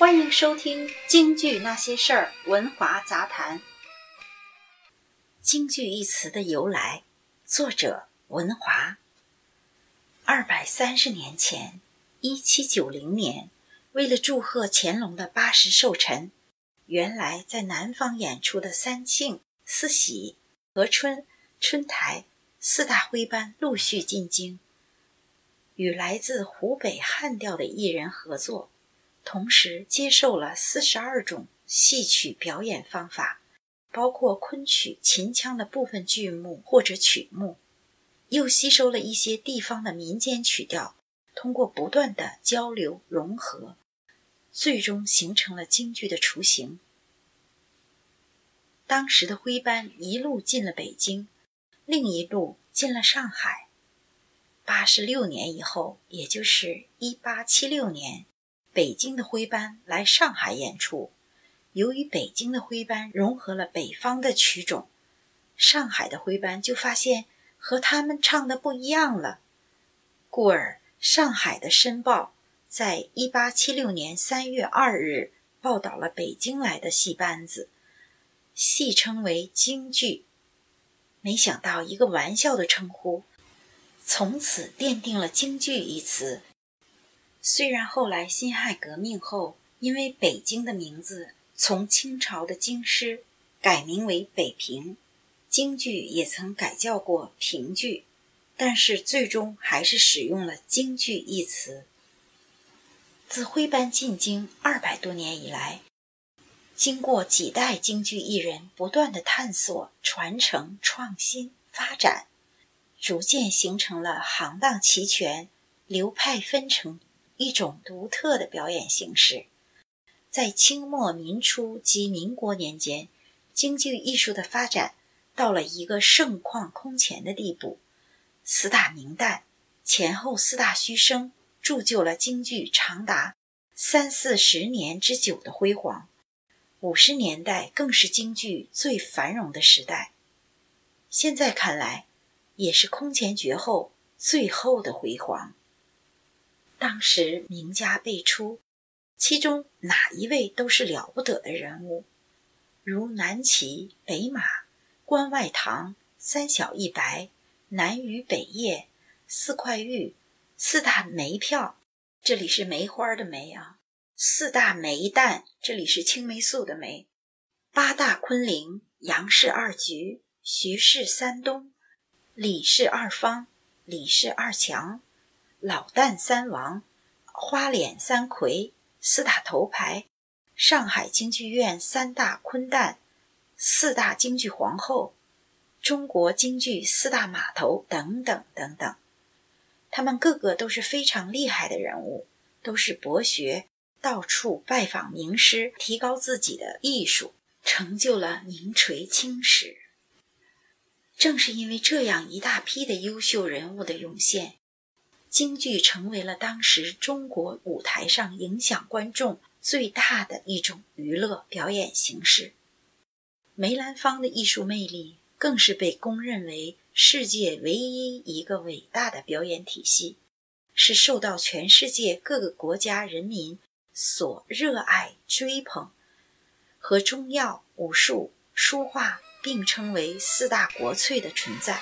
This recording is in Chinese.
欢迎收听《京剧那些事儿》文华杂谈。京剧一词的由来，作者文华。二百三十年前，一七九零年，为了祝贺乾隆的八十寿辰，原来在南方演出的三庆、四喜、和春、春台四大徽班陆续进京，与来自湖北汉调的艺人合作。同时接受了四十二种戏曲表演方法，包括昆曲、秦腔的部分剧目或者曲目，又吸收了一些地方的民间曲调，通过不断的交流融合，最终形成了京剧的雏形。当时的徽班一路进了北京，另一路进了上海。八十六年以后，也就是一八七六年。北京的徽班来上海演出，由于北京的徽班融合了北方的曲种，上海的徽班就发现和他们唱的不一样了，故而上海的《申报》在一八七六年三月二日报道了北京来的戏班子，戏称为京剧。没想到一个玩笑的称呼，从此奠定了京剧一词。虽然后来辛亥革命后，因为北京的名字从清朝的京师改名为北平，京剧也曾改叫过评剧，但是最终还是使用了京剧一词。自徽班进京二百多年以来，经过几代京剧艺人不断的探索、传承、创新、发展，逐渐形成了行当齐全、流派纷呈。一种独特的表演形式，在清末民初及民国年间，京剧艺术的发展到了一个盛况空前的地步。四大名旦前后四大须生，铸就了京剧长达三四十年之久的辉煌。五十年代更是京剧最繁荣的时代，现在看来，也是空前绝后、最后的辉煌。当时名家辈出，其中哪一位都是了不得的人物，如南齐、北马、关外堂、三小一白、南隅北叶、四块玉、四大梅票，这里是梅花的梅啊；四大梅旦，这里是青霉素的梅；八大昆凌、杨氏二菊、徐氏三东、李氏二方、李氏二强。老旦三王，花脸三魁，四大头牌，上海京剧院三大昆旦，四大京剧皇后，中国京剧四大码头等等等等，他们个个都是非常厉害的人物，都是博学，到处拜访名师，提高自己的艺术，成就了名垂青史。正是因为这样一大批的优秀人物的涌现。京剧成为了当时中国舞台上影响观众最大的一种娱乐表演形式。梅兰芳的艺术魅力更是被公认为世界唯一一个伟大的表演体系，是受到全世界各个国家人民所热爱追捧，和中药、武术、书画并称为四大国粹的存在。